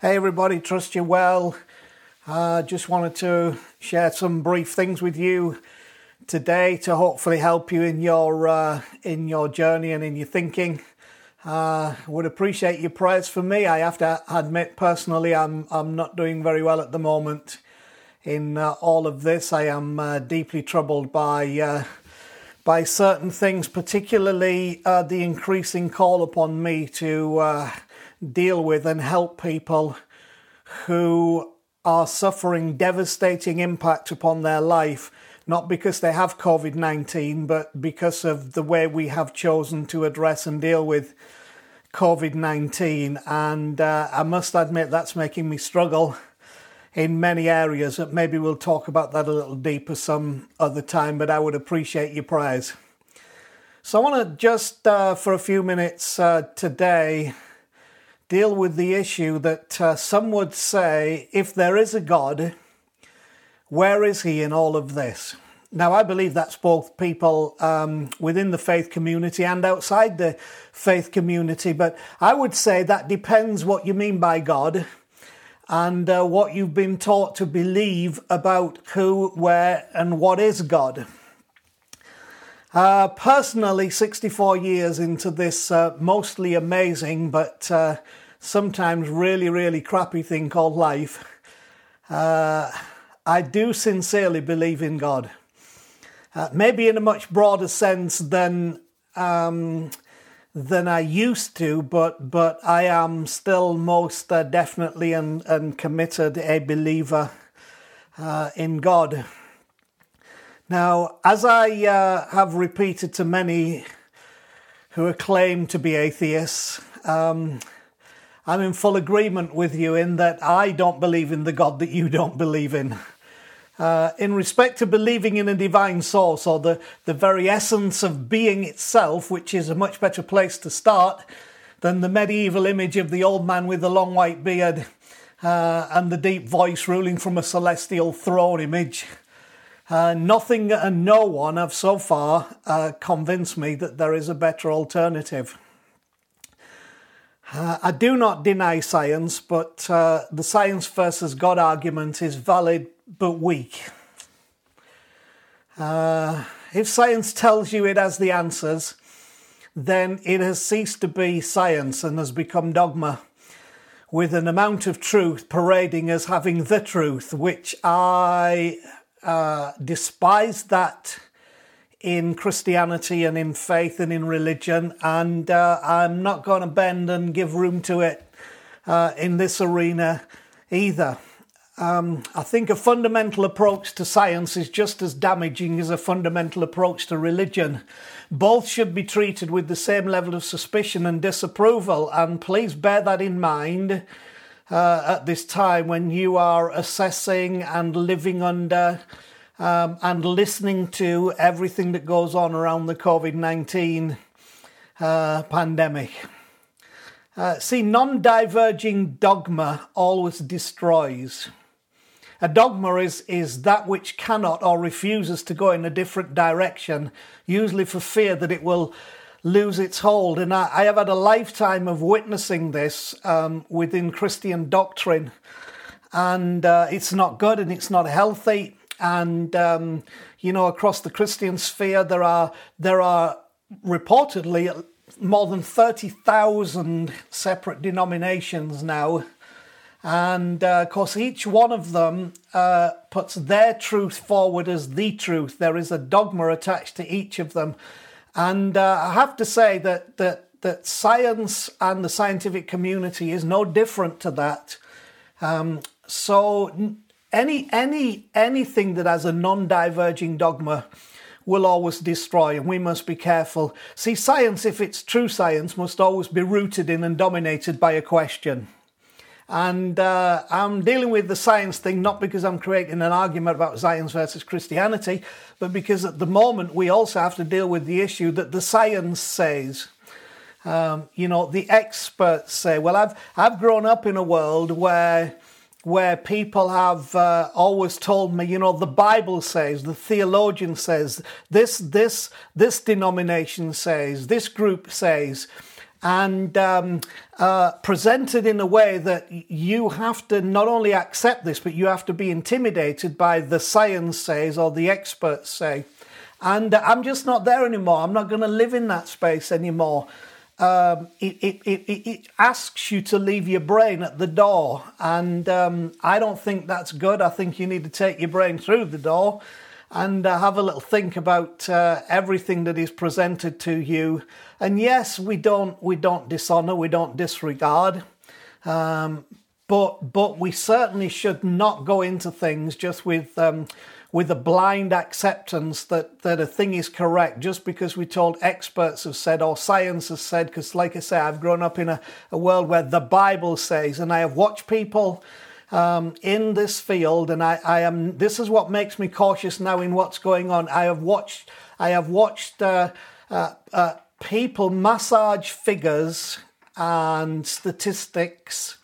Hey, everybody, trust you well. Uh, just wanted to share some brief things with you today to hopefully help you in your uh, in your journey and in your thinking. Uh, would appreciate your prayers for me. I have to admit personally, I'm I'm not doing very well at the moment in uh, all of this. I am uh, deeply troubled by uh, by certain things, particularly uh, the increasing call upon me to deal with and help people who are suffering devastating impact upon their life, not because they have COVID 19, but because of the way we have chosen to address and deal with COVID 19. And uh, I must admit, that's making me struggle in many areas. Maybe we'll talk about that a little deeper some other time, but I would appreciate your prayers. So I want to just, uh, for a few minutes uh, today, deal with the issue that uh, some would say if there is a God, where is he in all of this? Now, I believe that's both people um, within the faith community and outside the faith community, but I would say that depends what you mean by God and uh, what you've been taught to believe about who, where, and what is God. Uh, personally, 64 years into this uh, mostly amazing but uh, sometimes really, really crappy thing called life, uh, I do sincerely believe in God. Uh, maybe in a much broader sense than um, than I used to, but but I am still most uh, definitely and, and committed a believer in God. Now, as I uh, have repeated to many who claim to be atheists, um, I'm in full agreement with you in that I don't believe in the God that you don't believe in. Uh, in respect to believing in a divine source or the, the very essence of being itself, which is a much better place to start than the medieval image of the old man with the long white beard uh, and the deep voice ruling from a celestial throne image. Uh, nothing and no one have so far uh, convinced me that there is a better alternative. Uh, I do not deny science, but uh, the science versus God argument is valid but weak. Uh, if science tells you it has the answers, then it has ceased to be science and has become dogma, with an amount of truth parading as having the truth, which I uh, despise that in Christianity and in faith and in religion, and uh, I'm not going to bend and give room to it uh, in this arena either. Um, I think a fundamental approach to science is just as damaging as a fundamental approach to religion. Both should be treated with the same level of suspicion and disapproval, and please bear that in mind uh, at this time when you are assessing and living under um, and listening to everything that goes on around the COVID 19 uh, pandemic. Uh, see, non diverging dogma always destroys. A dogma is, is that which cannot or refuses to go in a different direction, usually for fear that it will lose its hold. And I, I have had a lifetime of witnessing this um, within Christian doctrine. And uh, it's not good and it's not healthy. And, um, you know, across the Christian sphere, there are, there are reportedly more than 30,000 separate denominations now. And uh, of course, each one of them uh, puts their truth forward as the truth. There is a dogma attached to each of them. And uh, I have to say that, that, that science and the scientific community is no different to that. Um, so any, any, anything that has a non-diverging dogma will always destroy, and we must be careful. See, science, if it's true science, must always be rooted in and dominated by a question. And uh, I'm dealing with the science thing not because I'm creating an argument about science versus Christianity, but because at the moment we also have to deal with the issue that the science says. Um, you know, the experts say, well, I've, I've grown up in a world where where people have uh, always told me, you know, the Bible says, the theologian says, this, this, this denomination says, this group says, and um, uh, presented in a way that you have to not only accept this, but you have to be intimidated by the science says or the experts say. And I'm just not there anymore. I'm not going to live in that space anymore. Um, it, it, it, it, asks you to leave your brain at the door. And um, I don't think that's good. I think you need to take your brain through the door and uh, have a little think about uh, everything that is presented to you. And yes, we don't we don't dishonor, we don't disregard, um, but but we certainly should not go into things just with um, with a blind acceptance that that a thing is correct just because we told experts have said or science has said. Because, like I say, I've grown up in a, a world where the Bible says, and I have watched people um, in this field, and I, I, am. This is what makes me cautious now in what's going on. I have watched. I have watched uh, uh, uh, people massage figures and statistics,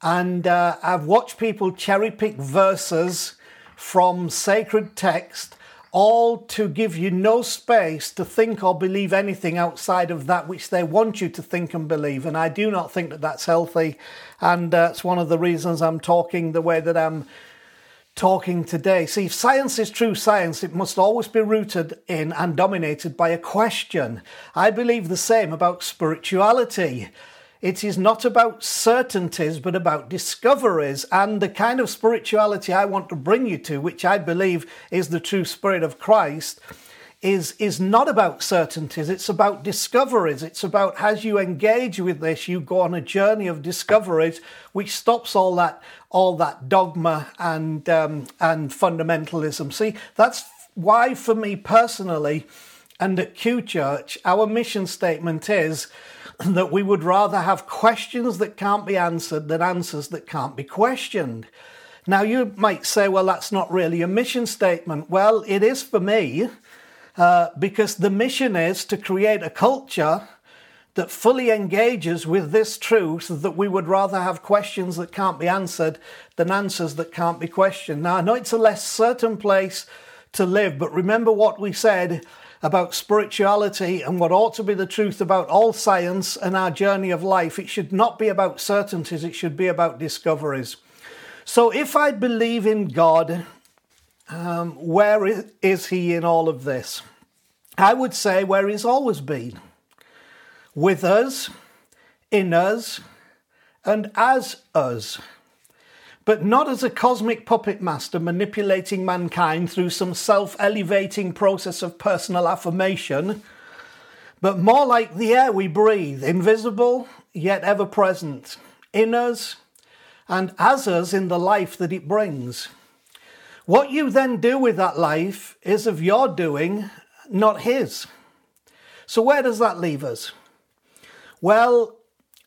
and uh, I've watched people cherry pick verses from sacred text all to give you no space to think or believe anything outside of that which they want you to think and believe. And I do not think that that's healthy. And that's one of the reasons I'm talking the way that I'm talking today. See, if science is true science, it must always be rooted in and dominated by a question. I believe the same about spirituality. It is not about certainties, but about discoveries. And the kind of spirituality I want to bring you to, which I believe is the true spirit of Christ, is, is not about certainties. It's about discoveries. It's about as you engage with this, you go on a journey of discoveries, which stops all that, all that dogma and, um, and fundamentalism. See, that's why, for me personally, and at Q Church, our mission statement is that we would rather have questions that can't be answered than answers that can't be questioned. Now, you might say, well, that's not really a mission statement. Well, it is for me, uh, because the mission is to create a culture that fully engages with this truth that we would rather have questions that can't be answered than answers that can't be questioned. Now, I know it's a less certain place to live, but remember what we said about spirituality and what ought to be the truth about all science and our journey of life. It should not be about certainties, it should be about discoveries. So if I believe in God, um, where is He in all of this? I would say where He's always been with us, in us, and as us but not as a cosmic puppet master manipulating mankind through some self elevating process of personal affirmation, but more like the air we breathe, invisible yet ever present, in us and as us in the life that it brings. What you then do with that life is of your doing, not his. So, where does that leave us? Well,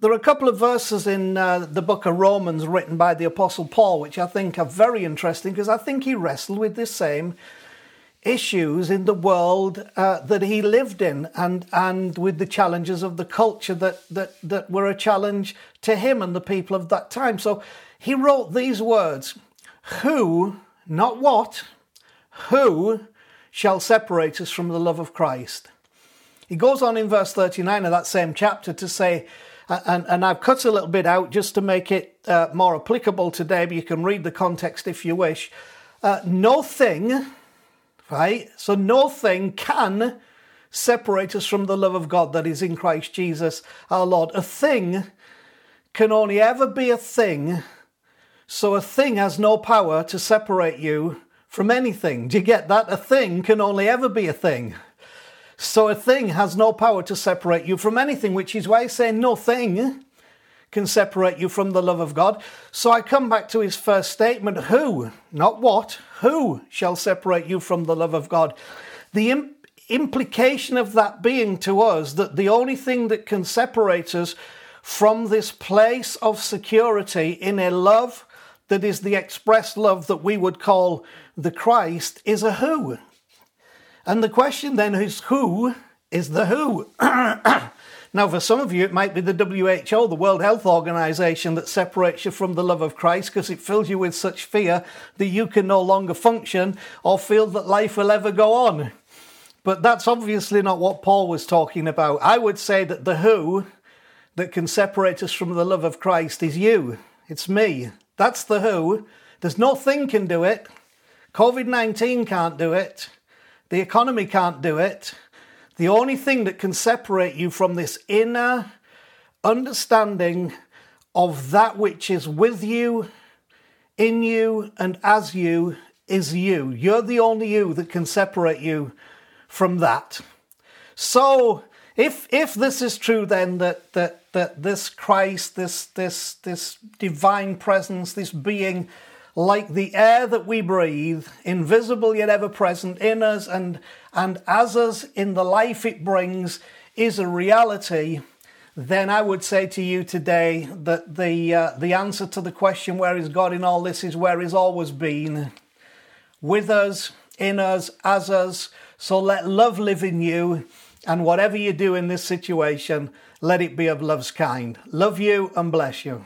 there are a couple of verses in uh, the book of Romans written by the Apostle Paul, which I think are very interesting because I think he wrestled with the same issues in the world uh, that he lived in and, and with the challenges of the culture that, that, that were a challenge to him and the people of that time. So he wrote these words Who, not what, who shall separate us from the love of Christ? He goes on in verse 39 of that same chapter to say, and, and I've cut a little bit out just to make it uh, more applicable today, but you can read the context if you wish. Uh, no thing, right? So no thing can separate us from the love of God that is in Christ Jesus our Lord. A thing can only ever be a thing, so a thing has no power to separate you from anything. Do you get that? A thing can only ever be a thing. So a thing has no power to separate you from anything, which is why I say no thing can separate you from the love of God. So I come back to his first statement who, not what, who shall separate you from the love of God? The Im- implication of that being to us that the only thing that can separate us from this place of security in a love that is the expressed love that we would call the Christ is a who. And the question then is who is the who? now, for some of you, it might be the WHO, the World Health Organization, that separates you from the love of Christ because it fills you with such fear that you can no longer function or feel that life will ever go on. But that's obviously not what Paul was talking about. I would say that the who that can separate us from the love of Christ is you. It's me. That's the who. There's nothing can do it. COVID 19 can't do it. The economy can't do it. The only thing that can separate you from this inner understanding of that which is with you, in you, and as you is you. You're the only you that can separate you from that. So, if if this is true, then that that that this Christ, this this this divine presence, this being like the air that we breathe, invisible yet ever present in us and, and as us in the life it brings, is a reality, then I would say to you today that the, uh, the answer to the question, where is God in all this, is where He's always been with us, in us, as us. So let love live in you, and whatever you do in this situation, let it be of love's kind. Love you and bless you.